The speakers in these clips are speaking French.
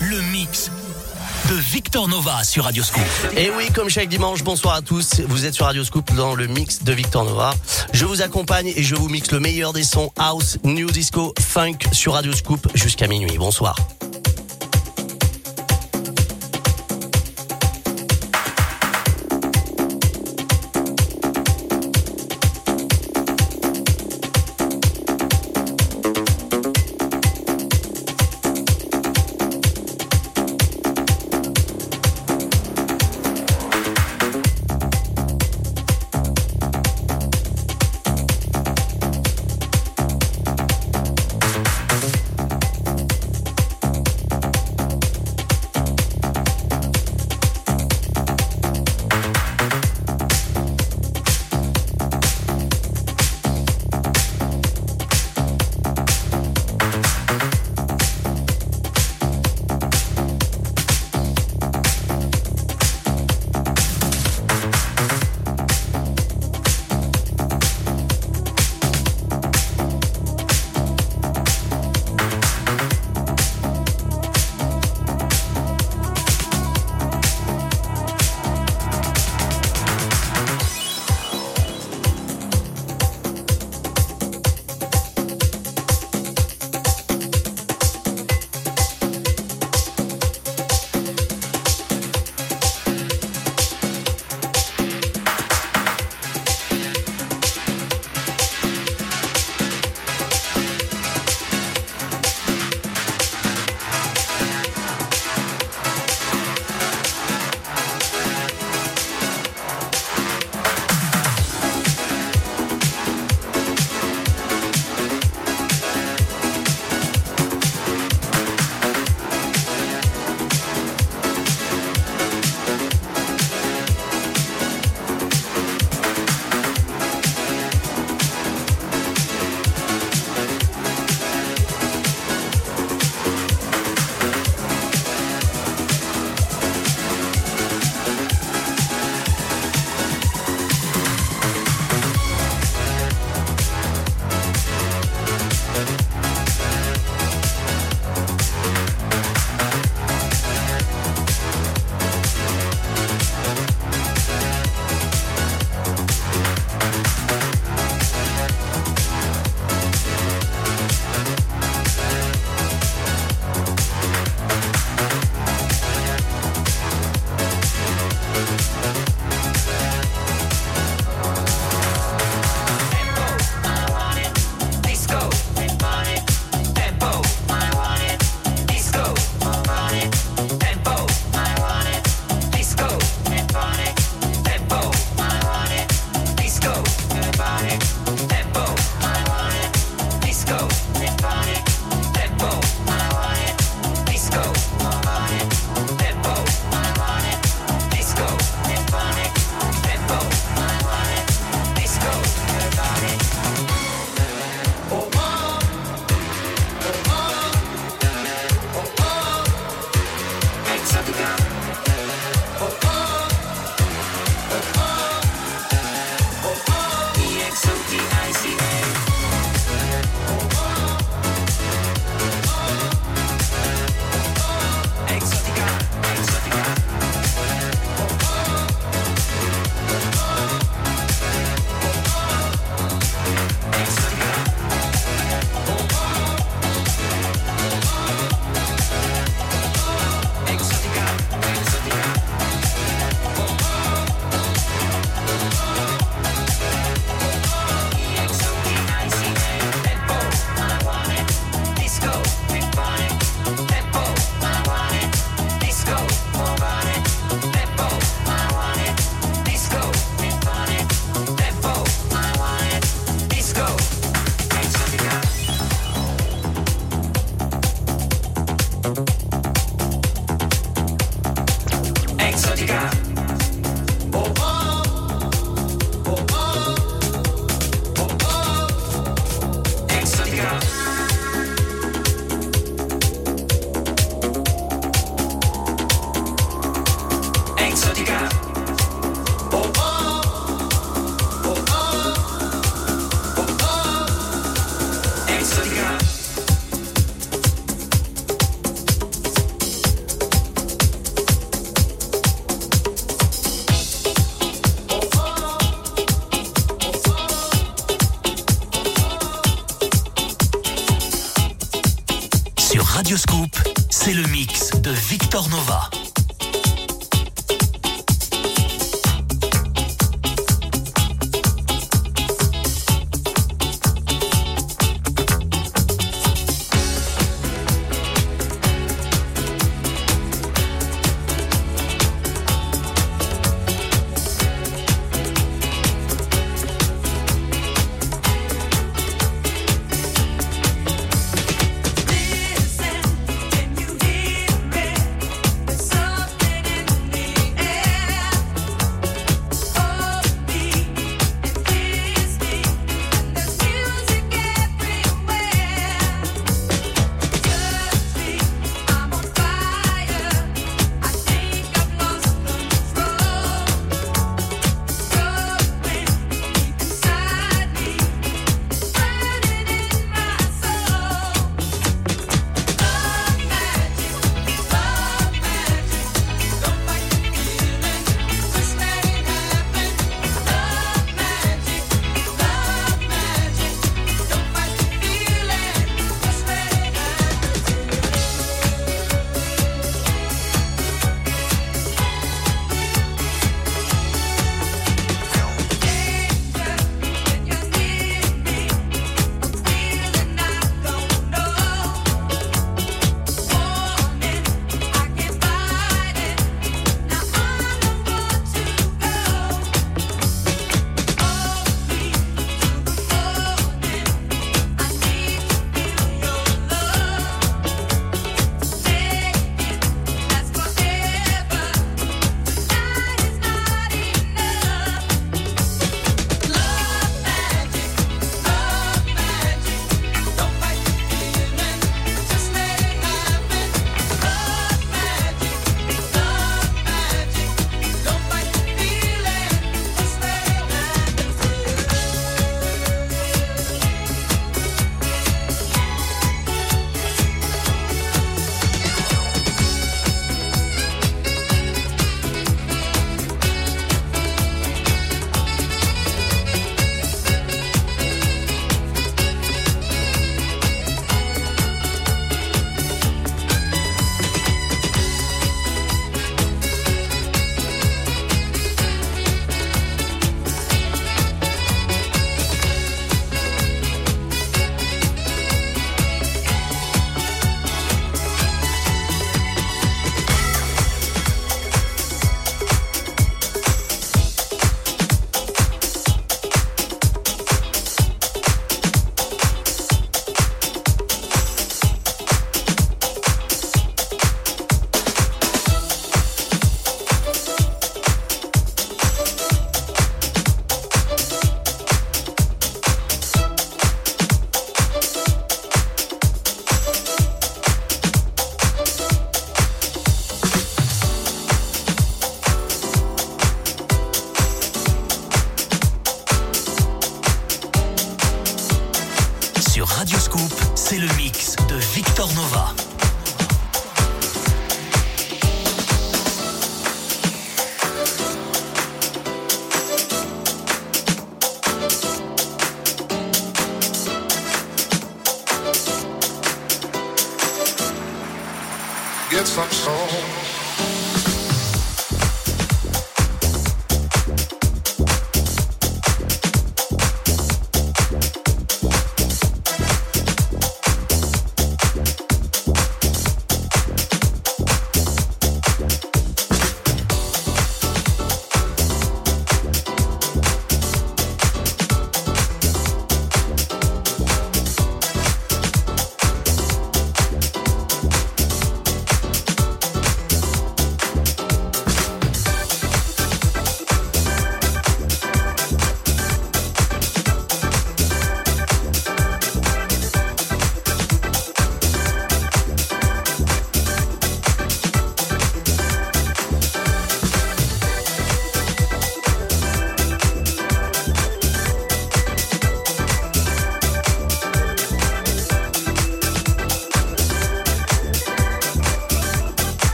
le mix de Victor Nova sur Radio Scoop. Et oui, comme chaque dimanche, bonsoir à tous. Vous êtes sur Radio Scoop dans le mix de Victor Nova. Je vous accompagne et je vous mixe le meilleur des sons house, new disco, funk sur Radio Scoop jusqu'à minuit. Bonsoir.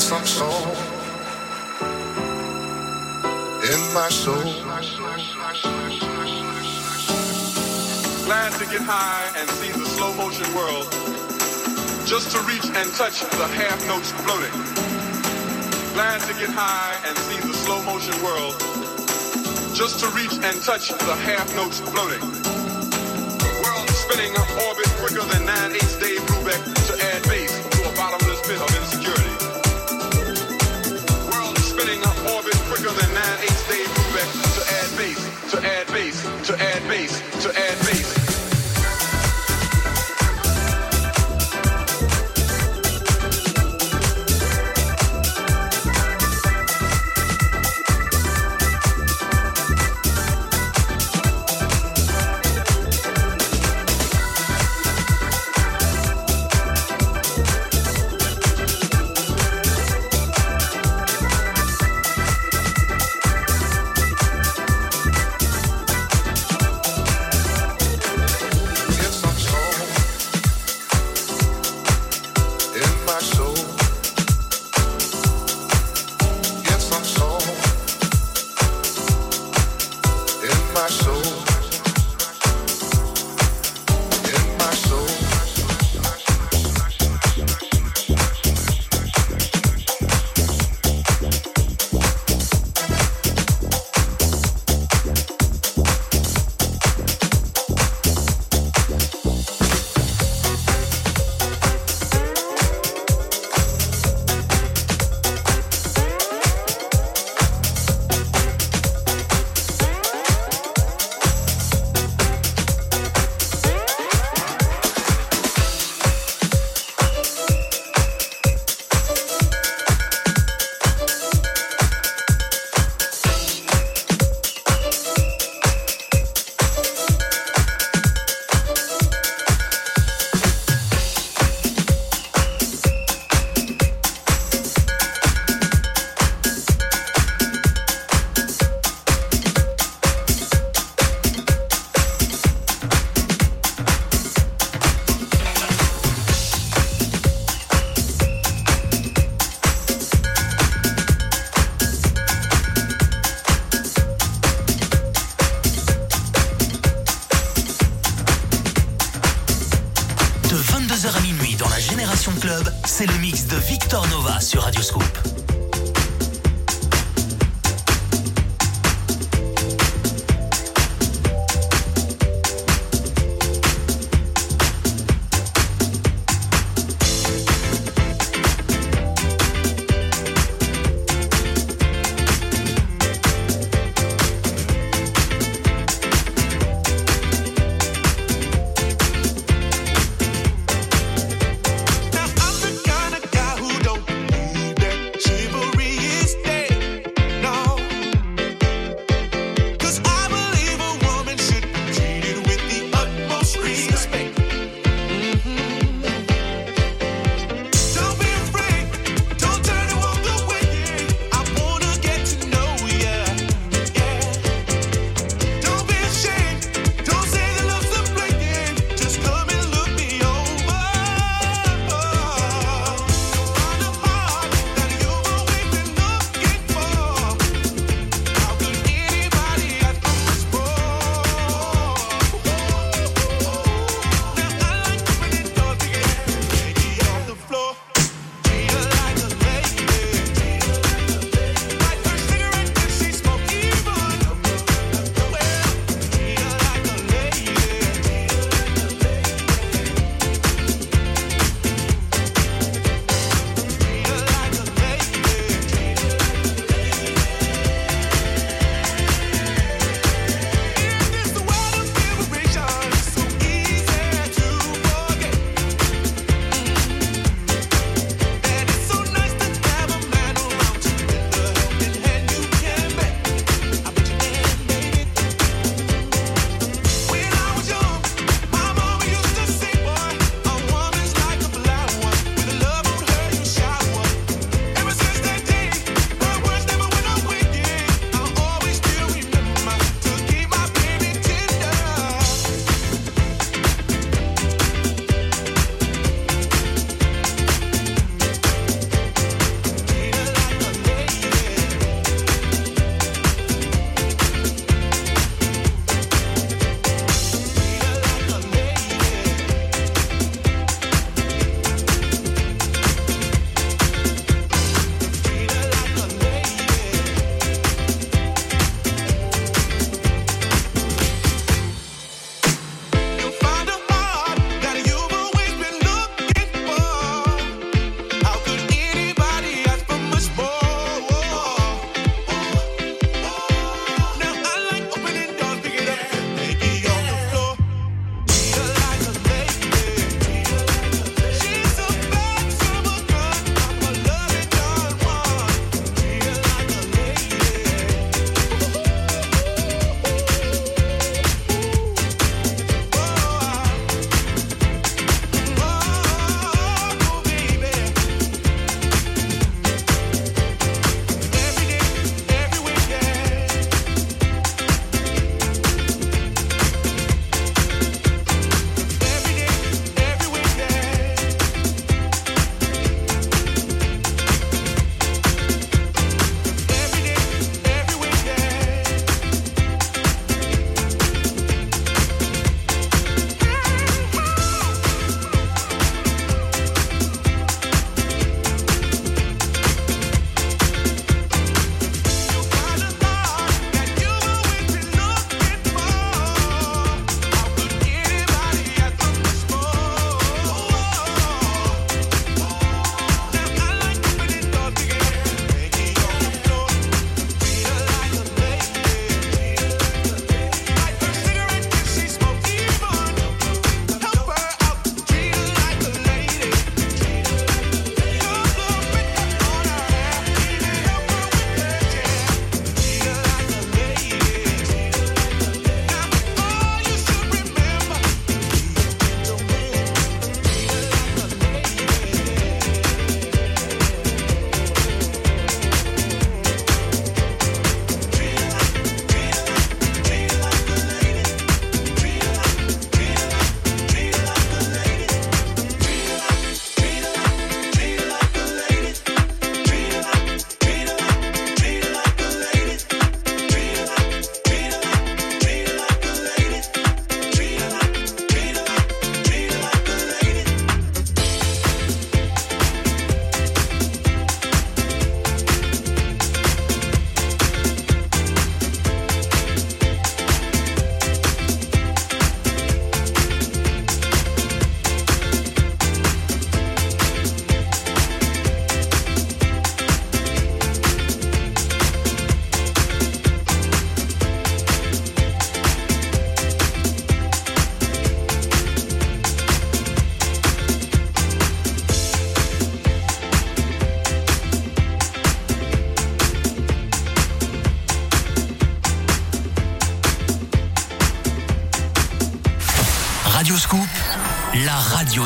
Some soul in my soul. Glad to get high and see the slow motion world. Just to reach and touch the half notes floating. Glad to get high and see the slow motion world. Just to reach and touch the half notes floating. World spinning orbit quicker than 9 8 Dave Brubeck bass.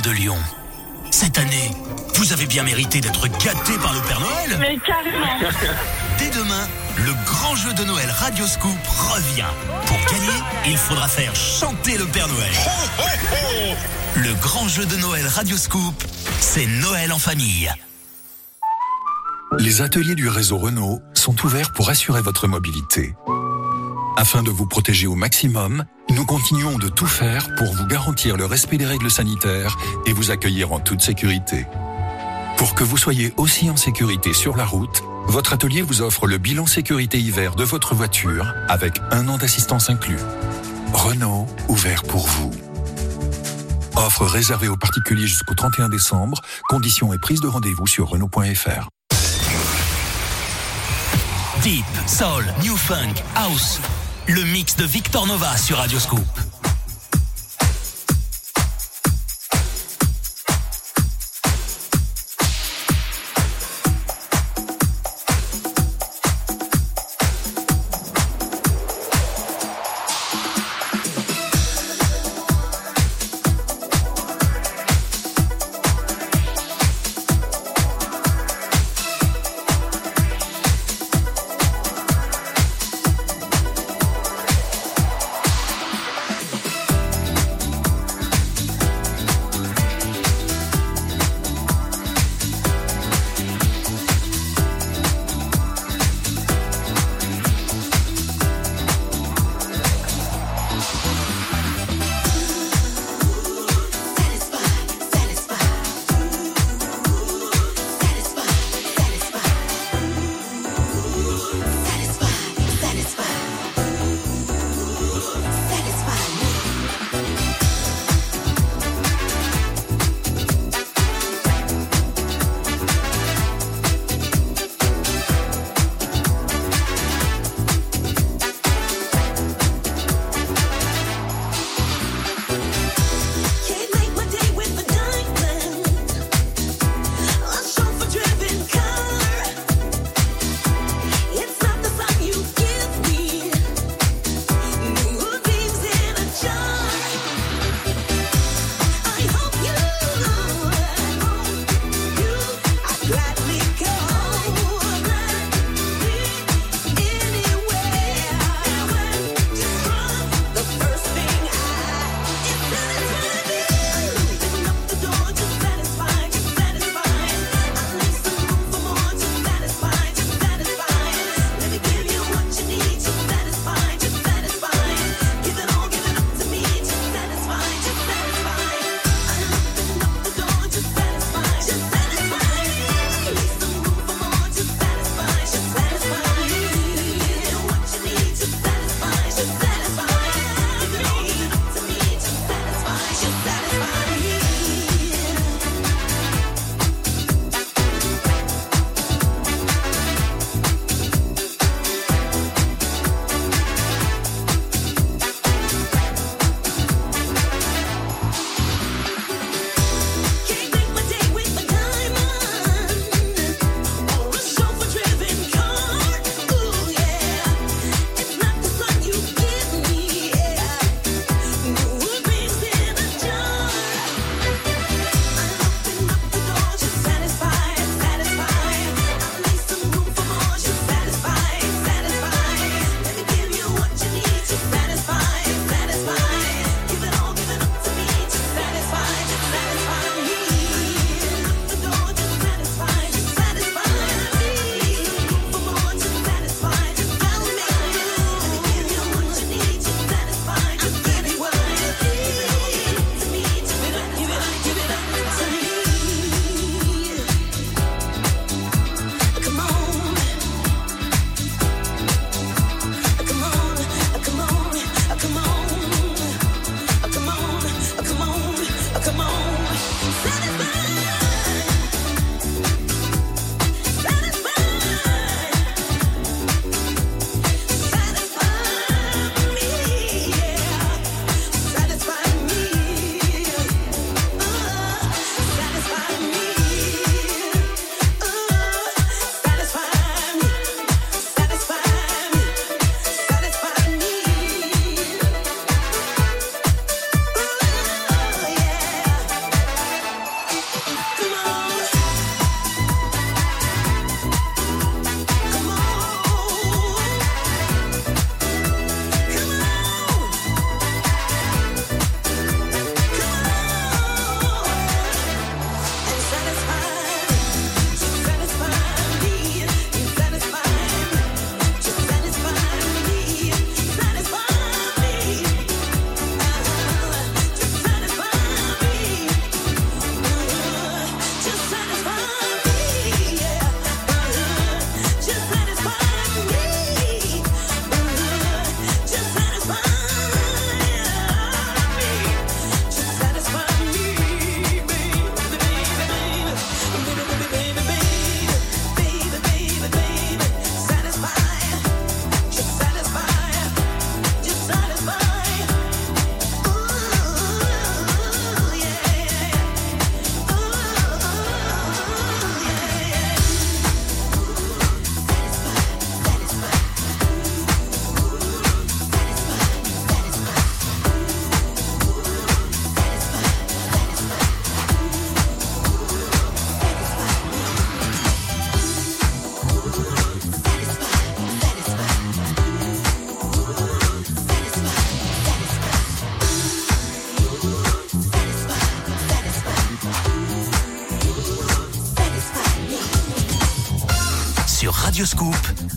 De Lyon. Cette année, vous avez bien mérité d'être gâté par le Père Noël. Mais carrément. Dès demain, le grand jeu de Noël Radioscoop revient. Pour gagner, il faudra faire chanter le Père Noël. Le grand jeu de Noël Radioscoop, c'est Noël en famille. Les ateliers du réseau Renault sont ouverts pour assurer votre mobilité. Afin de vous protéger au maximum, nous continuons de tout faire pour vous garantir le respect des règles sanitaires et vous accueillir en toute sécurité. Pour que vous soyez aussi en sécurité sur la route, votre atelier vous offre le bilan sécurité hiver de votre voiture avec un an d'assistance inclus. Renault, ouvert pour vous. Offre réservée aux particuliers jusqu'au 31 décembre. Conditions et prise de rendez-vous sur Renault.fr. Deep, Soul, New Funk, House. Le mix de Victor Nova sur Radio Scoop,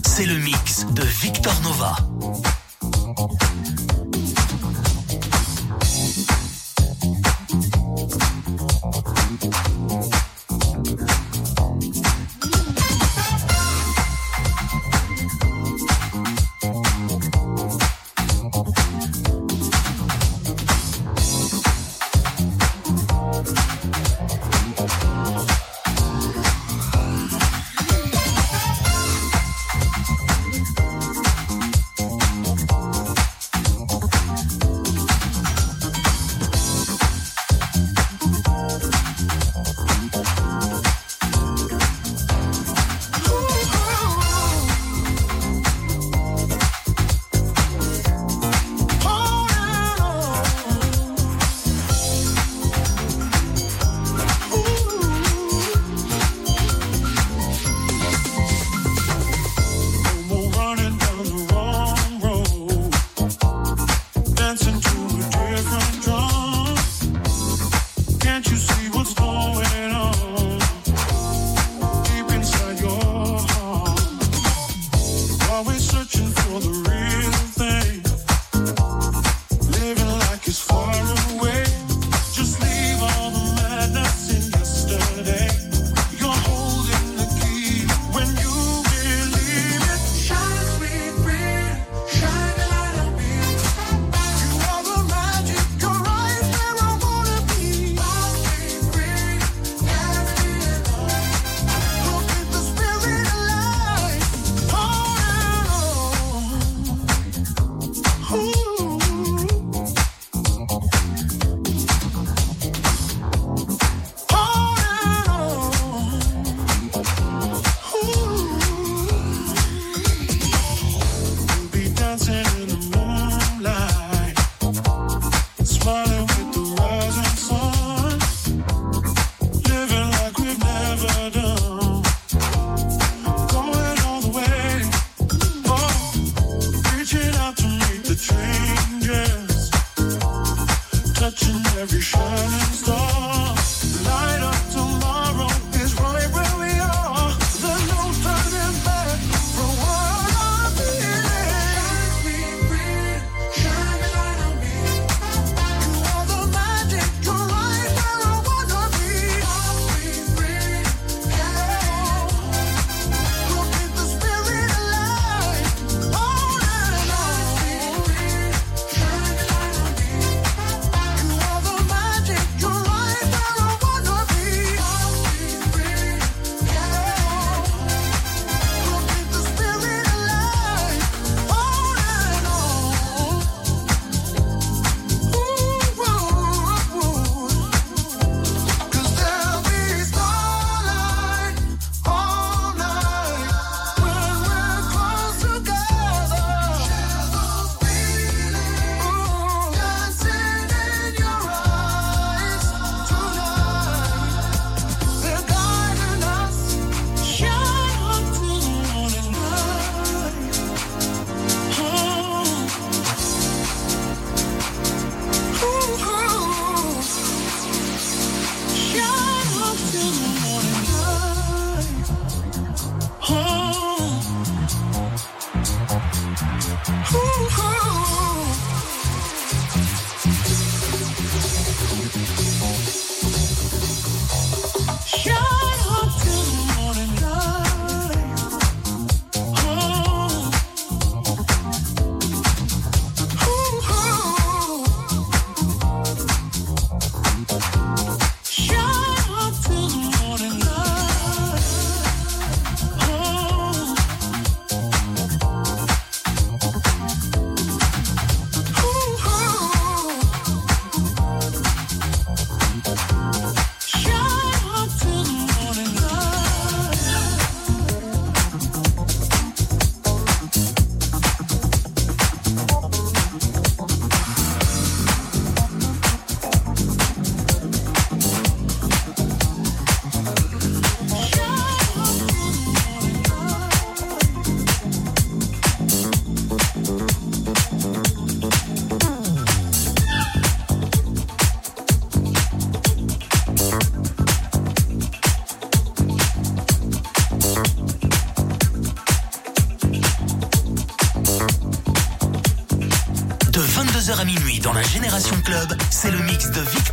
c'est le mix de Victor Nova.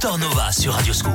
Victor Nova sur Radio Scoop.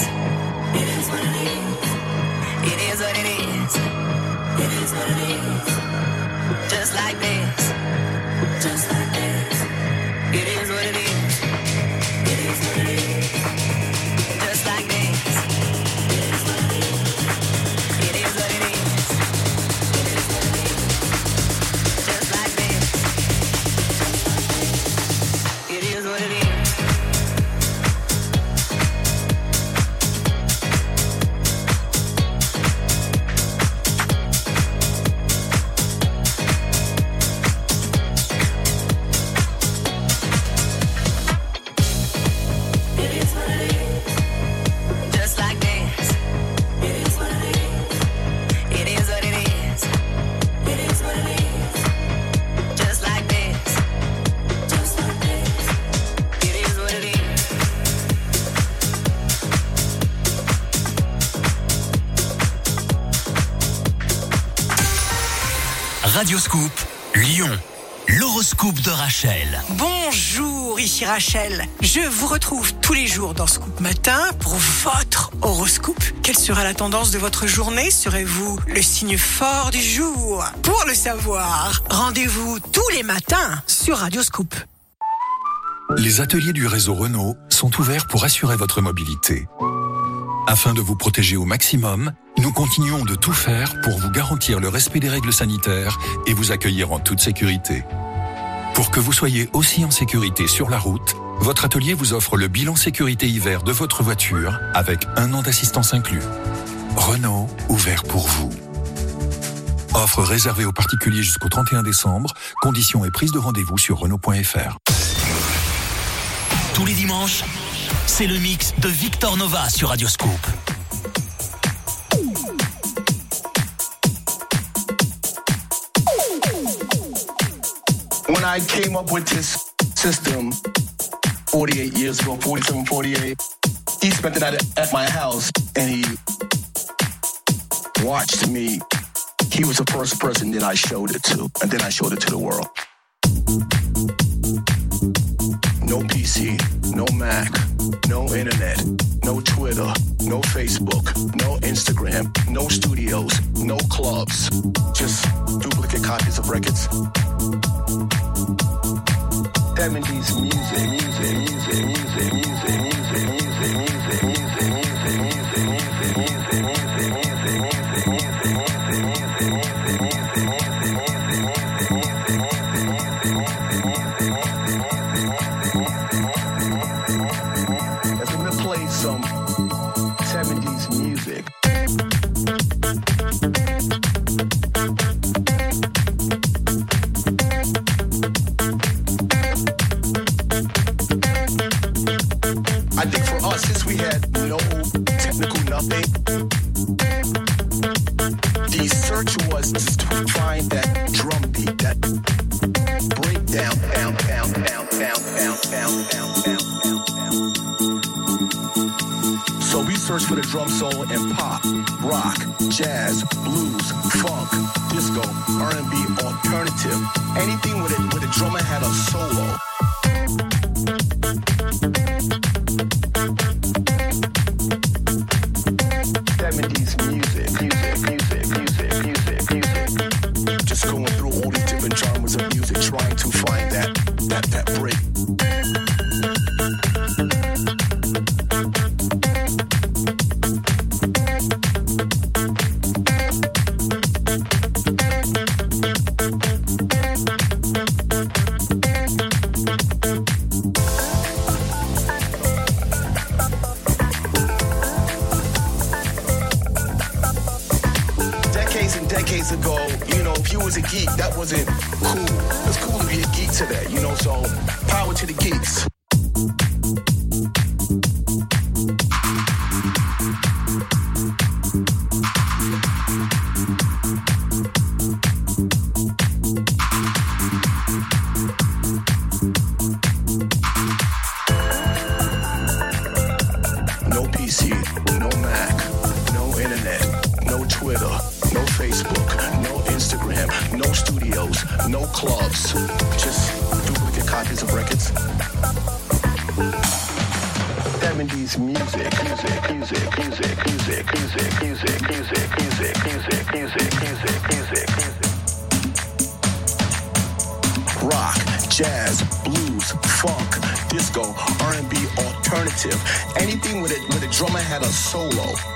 Just like this. Just like this. It is what it is. Scoop, Lyon. L'horoscope de Rachel. Bonjour, ici Rachel. Je vous retrouve tous les jours dans Scoop Matin pour votre horoscope. Quelle sera la tendance de votre journée? Serez-vous le signe fort du jour? Pour le savoir, rendez-vous tous les matins sur Radio Scoop. Les ateliers du réseau Renault sont ouverts pour assurer votre mobilité. Afin de vous protéger au maximum, nous continuons de tout faire pour vous garantir le respect des règles sanitaires et vous accueillir en toute sécurité. Pour que vous soyez aussi en sécurité sur la route, votre atelier vous offre le bilan sécurité hiver de votre voiture avec un an d'assistance inclus. Renault, ouvert pour vous. Offre réservée aux particuliers jusqu'au 31 décembre. Conditions et prise de rendez-vous sur Renault.fr. Tous les dimanches, c'est le mix de Victor Nova sur Radio when I came up with this system 48 years ago, 47, 48, he spent the night at- my house and he watched me. He was the first person that I showed it to, and then I showed it to the world. No PC, no Mac, no internet, no Twitter, no Facebook, no Instagram, no studios, no clubs, just duplicate copies of records. 70s music, music, music, music, music, music, music, music. music. Solo.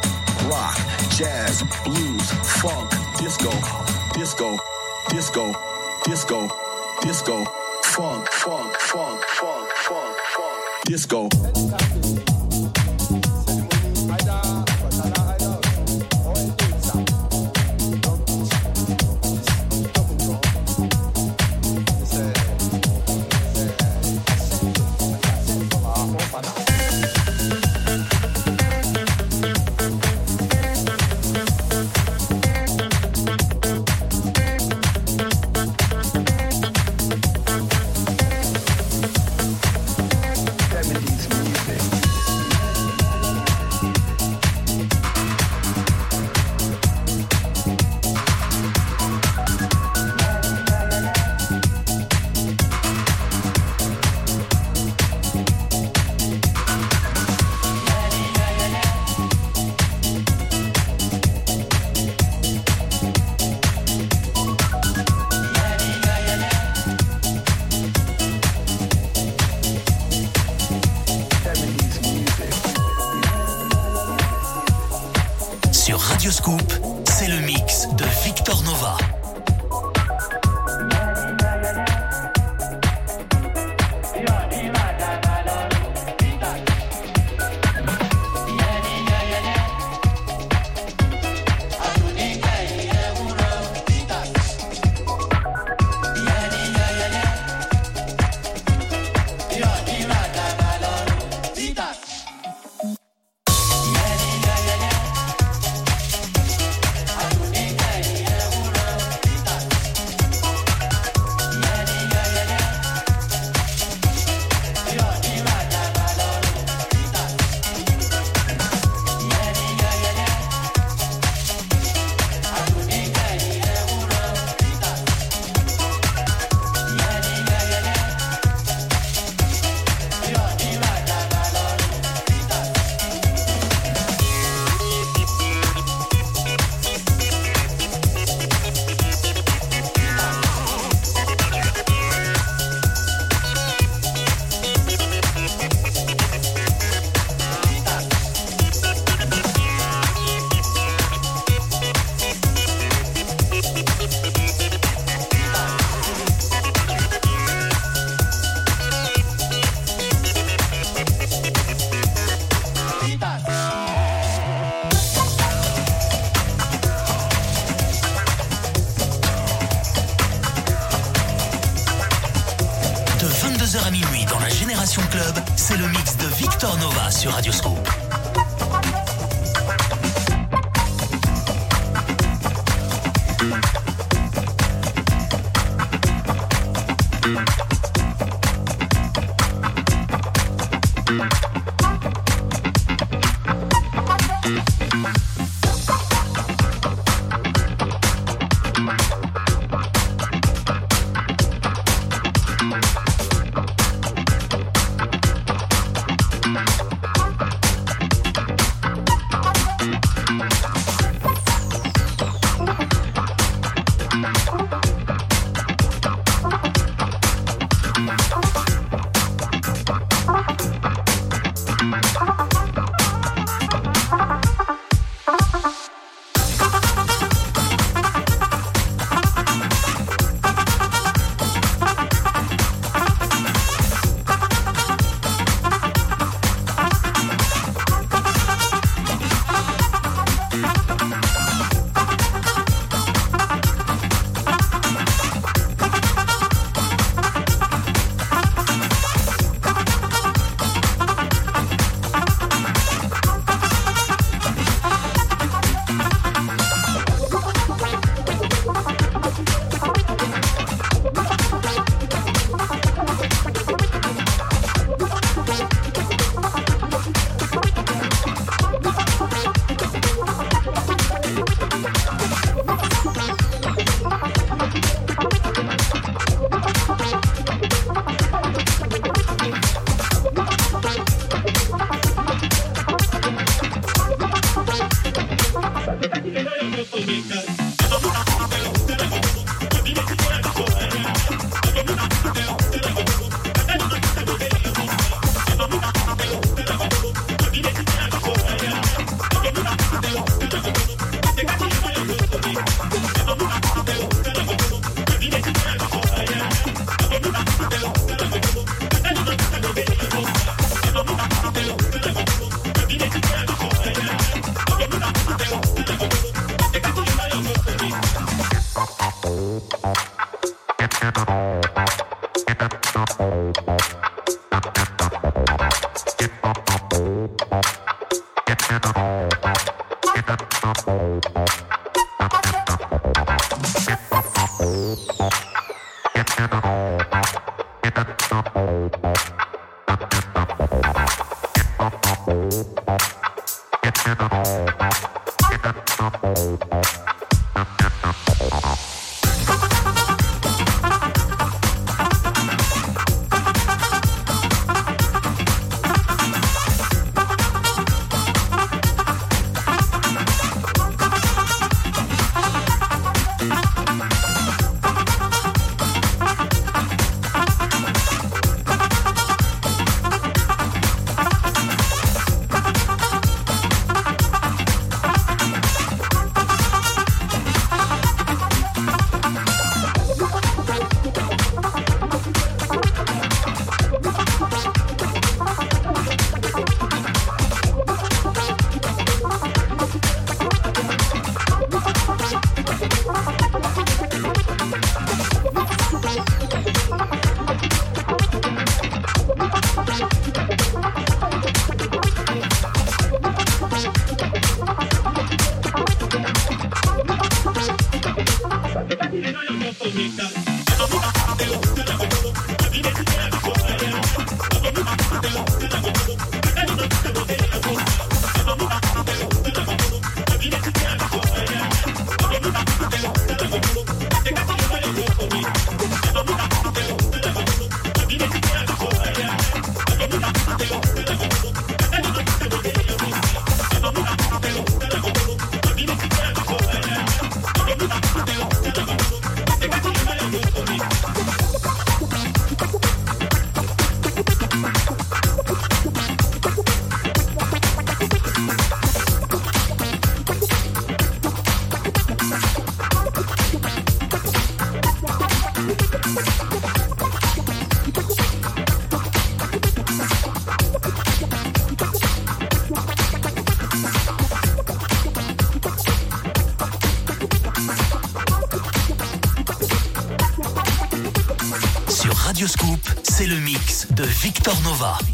De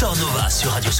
Victor Nova sur Radio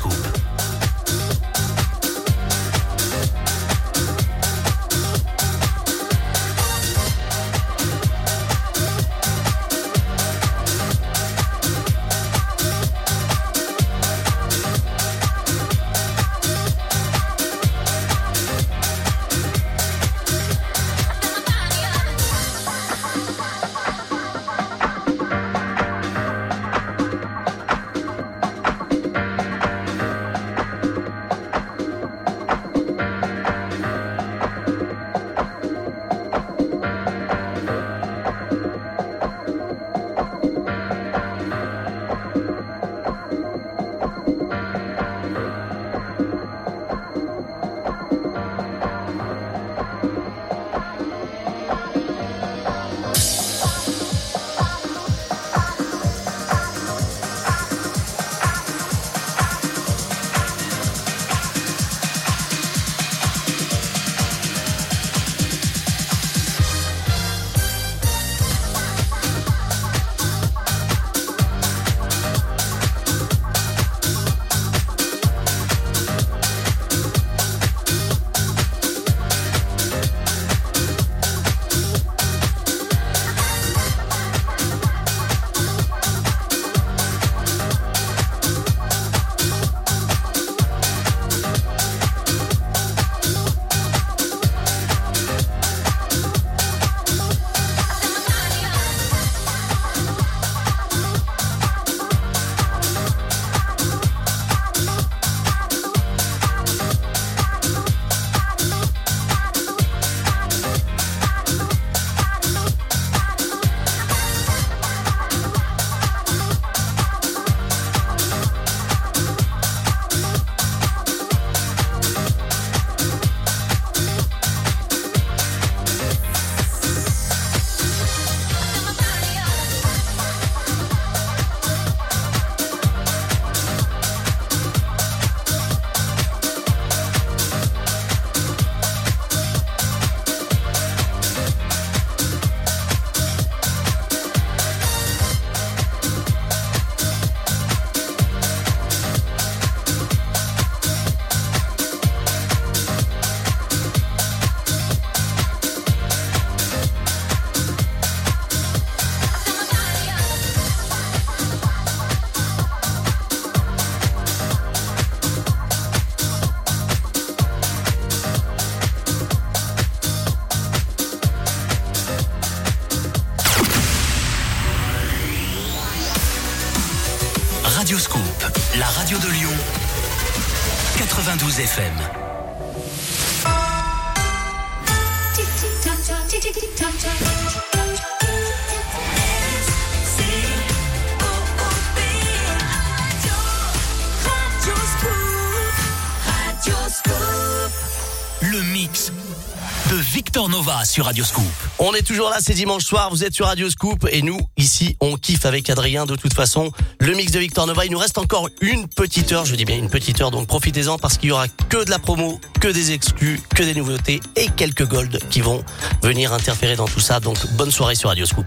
sur Radio Scoop. On est toujours là, c'est dimanche soir, vous êtes sur Radio Scoop et nous, ici, on kiffe avec Adrien de toute façon. Le mix de Victor Nova, il nous reste encore une petite heure, je dis bien une petite heure, donc profitez-en parce qu'il y aura que de la promo, que des exclus, que des nouveautés et quelques golds qui vont venir interférer dans tout ça. Donc bonne soirée sur Radio Scoop.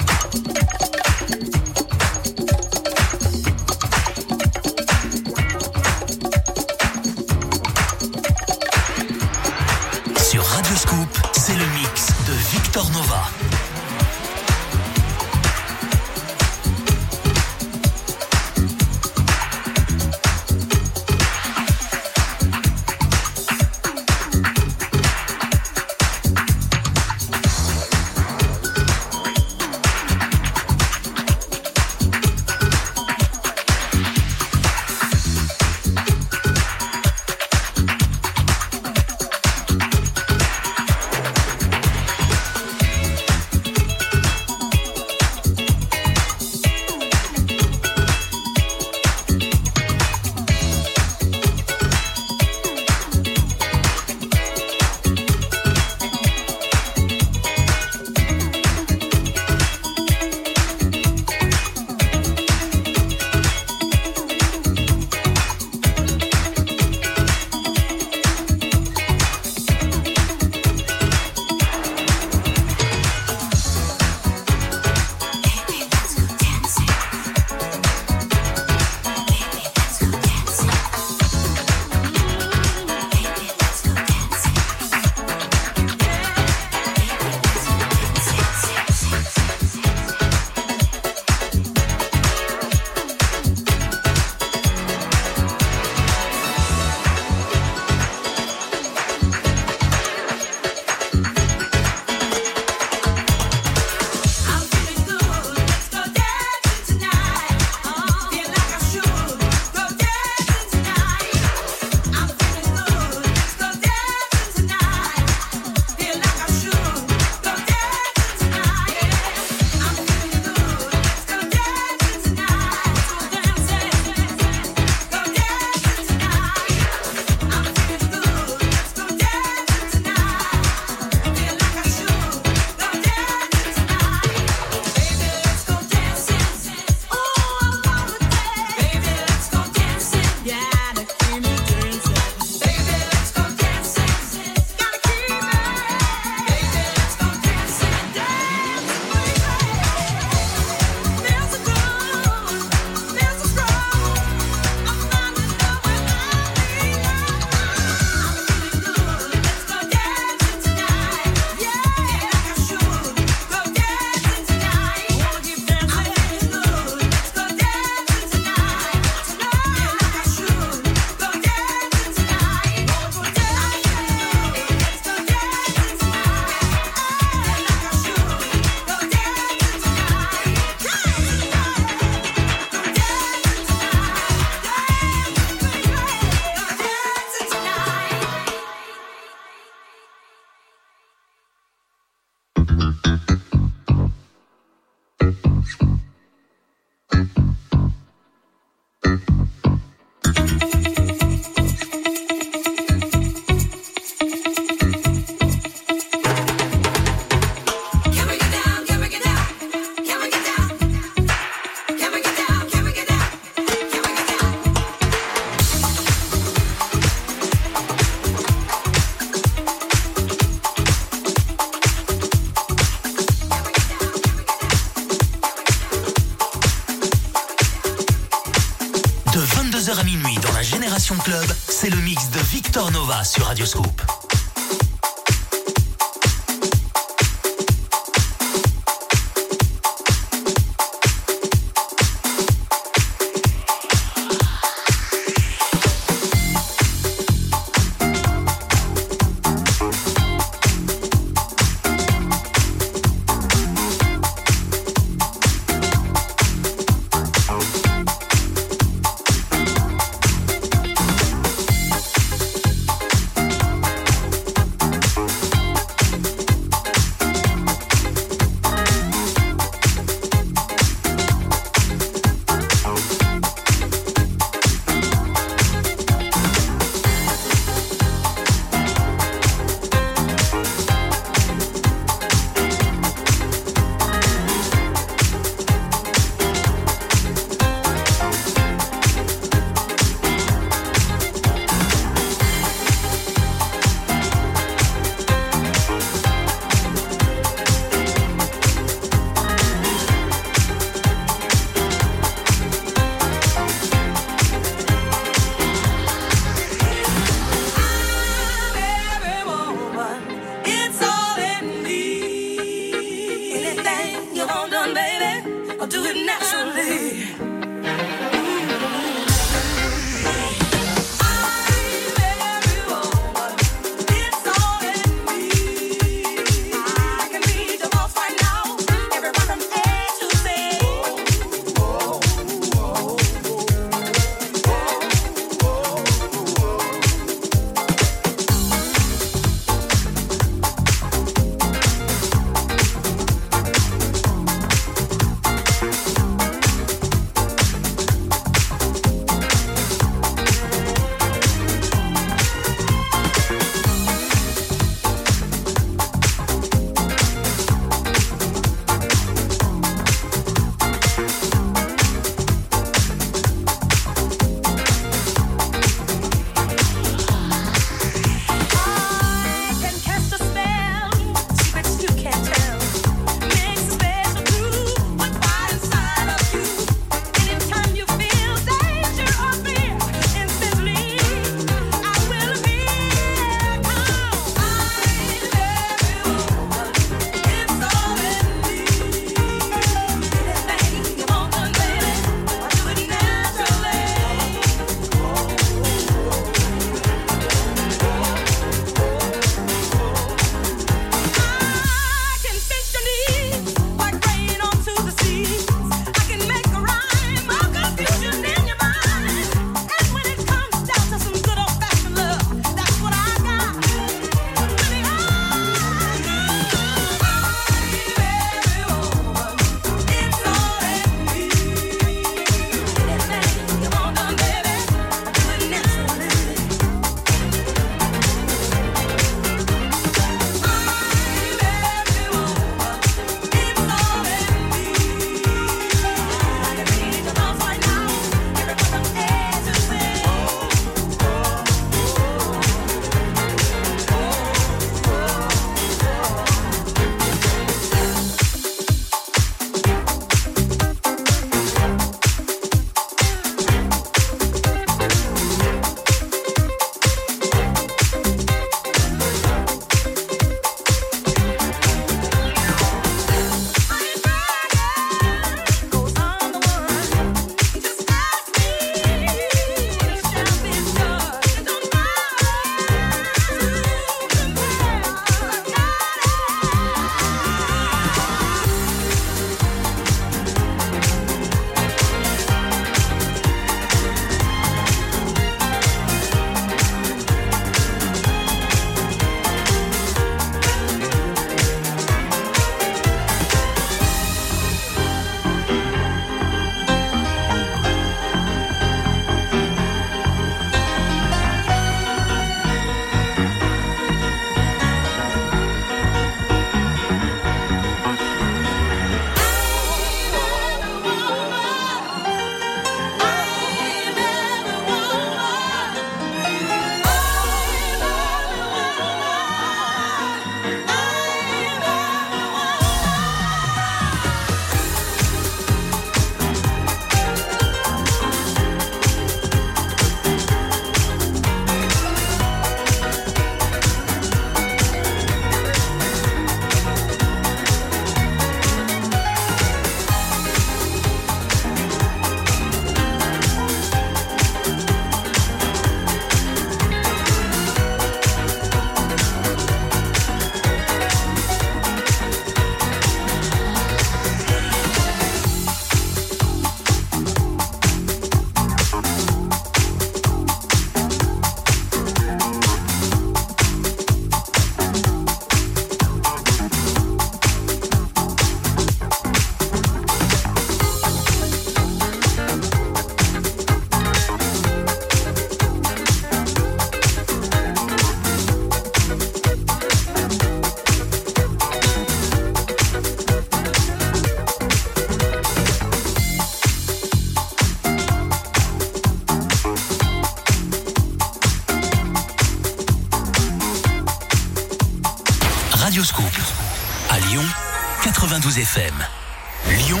Lyon,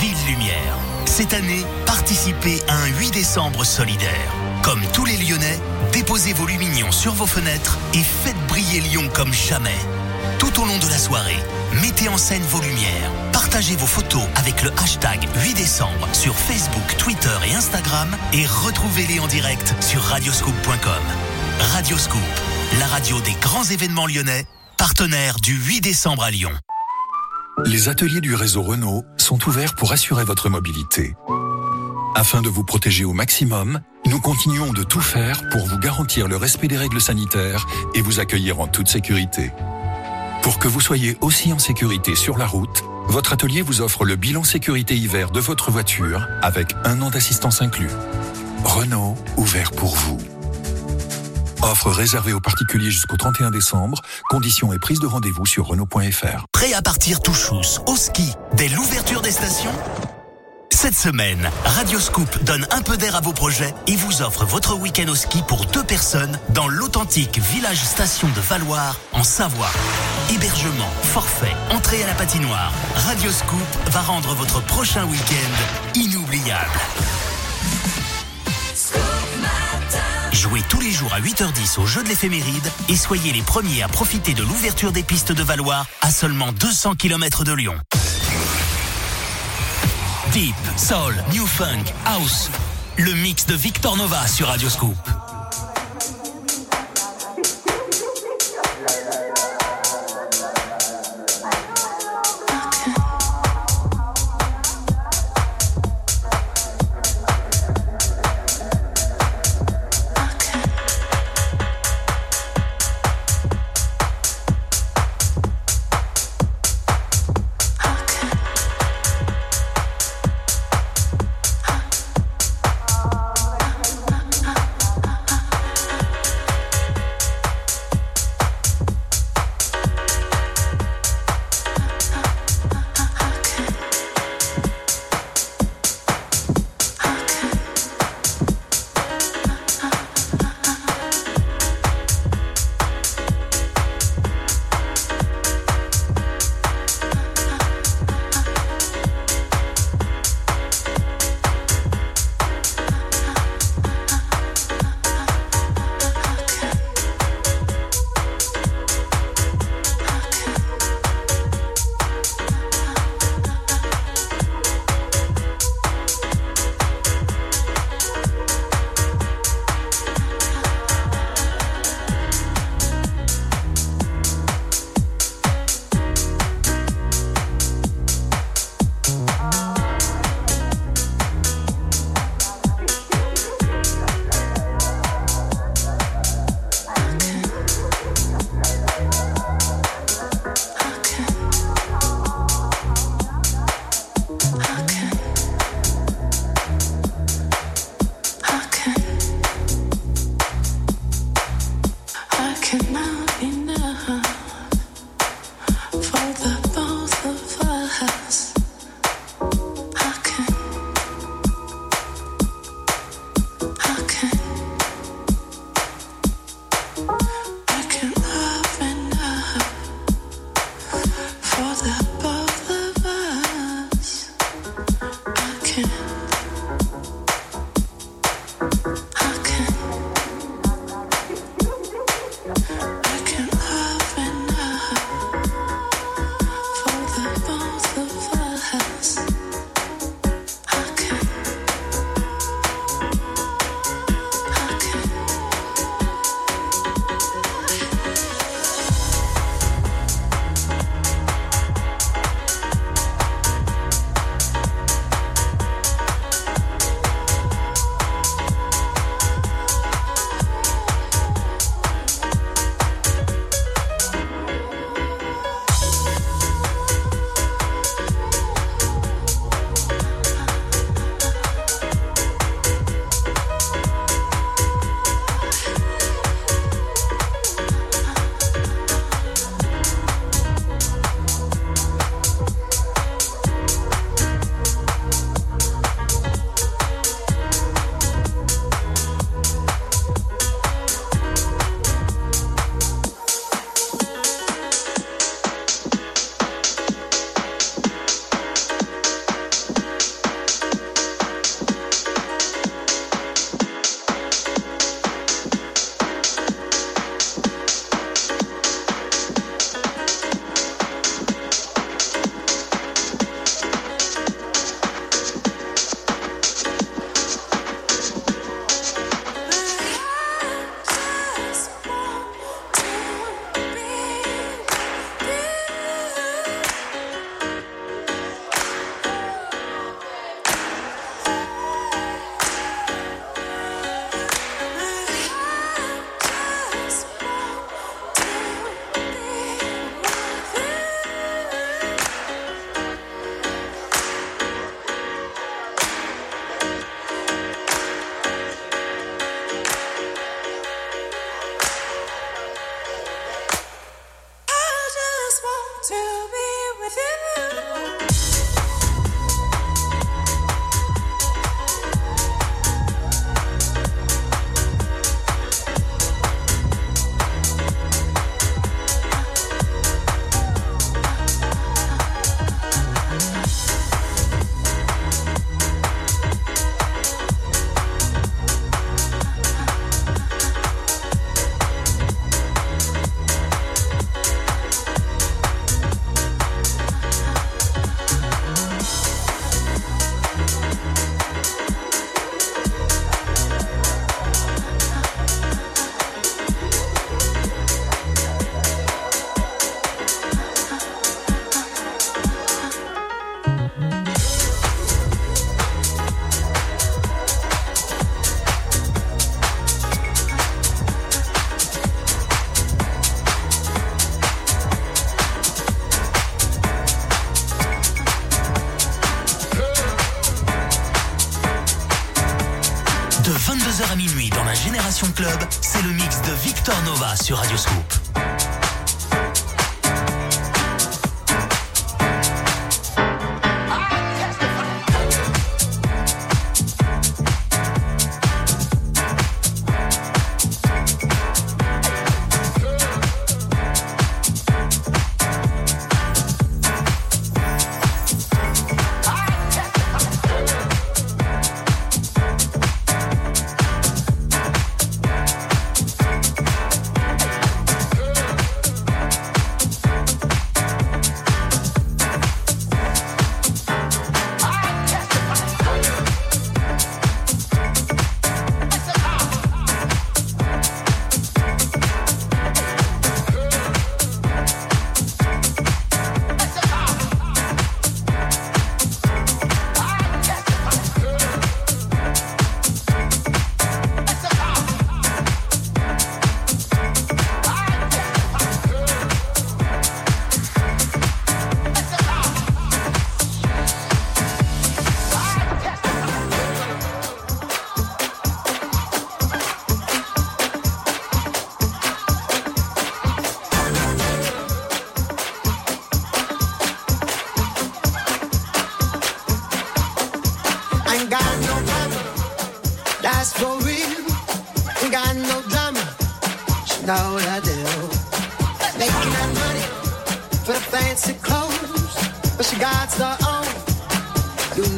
ville lumière. Cette année, participez à un 8 décembre solidaire. Comme tous les Lyonnais, déposez vos lumignons sur vos fenêtres et faites briller Lyon comme jamais. Tout au long de la soirée, mettez en scène vos lumières. Partagez vos photos avec le hashtag 8 décembre sur Facebook, Twitter et Instagram et retrouvez-les en direct sur radioscoop.com. Radioscoop, la radio des grands événements lyonnais, partenaire du 8 décembre à Lyon. Les ateliers du réseau Renault sont ouverts pour assurer votre mobilité. Afin de vous protéger au maximum, nous continuons de tout faire pour vous garantir le respect des règles sanitaires et vous accueillir en toute sécurité. Pour que vous soyez aussi en sécurité sur la route, votre atelier vous offre le bilan sécurité hiver de votre voiture avec un an d'assistance inclus. Renault, ouvert pour vous. Offre réservée aux particuliers jusqu'au 31 décembre. Conditions et prise de rendez-vous sur Renault.fr. Prêt à partir tout chousse au ski dès l'ouverture des stations? Cette semaine, Radioscoop donne un peu d'air à vos projets et vous offre votre week-end au ski pour deux personnes dans l'authentique village station de Valoir en Savoie. Hébergement, forfait, entrée à la patinoire. Radioscoop va rendre votre prochain week-end inoubliable. Jouez tous les jours à 8h10 au jeu de l'éphéméride et soyez les premiers à profiter de l'ouverture des pistes de Valois à seulement 200 km de Lyon. Deep, Soul, New Funk, House. Le mix de Victor Nova sur Radioscoop.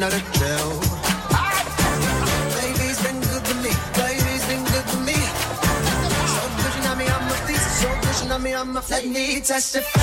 So on me on my. Let me testify.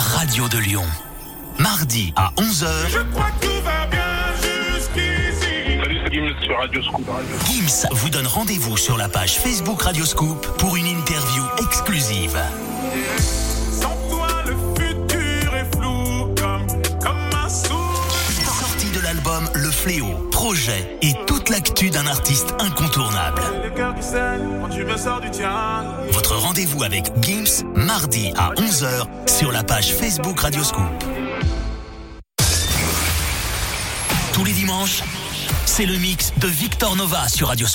Radio de Lyon. Mardi à 11h. Je crois que tout va bien jusqu'ici. Salut, c'est Gims sur Radio Scoop. Gims vous donne rendez-vous sur la page Facebook Radio Scoop pour une interview exclusive. Sans toi, le futur est flou comme, comme un souffle. Sortie de l'album Le Fléau, projet et toute l'actu d'un artiste incontournable. Votre rendez-vous avec Gims, mardi à 11h sur la page Facebook Radio Scoop. Tous les dimanches, c'est le mix de Victor Nova sur Radio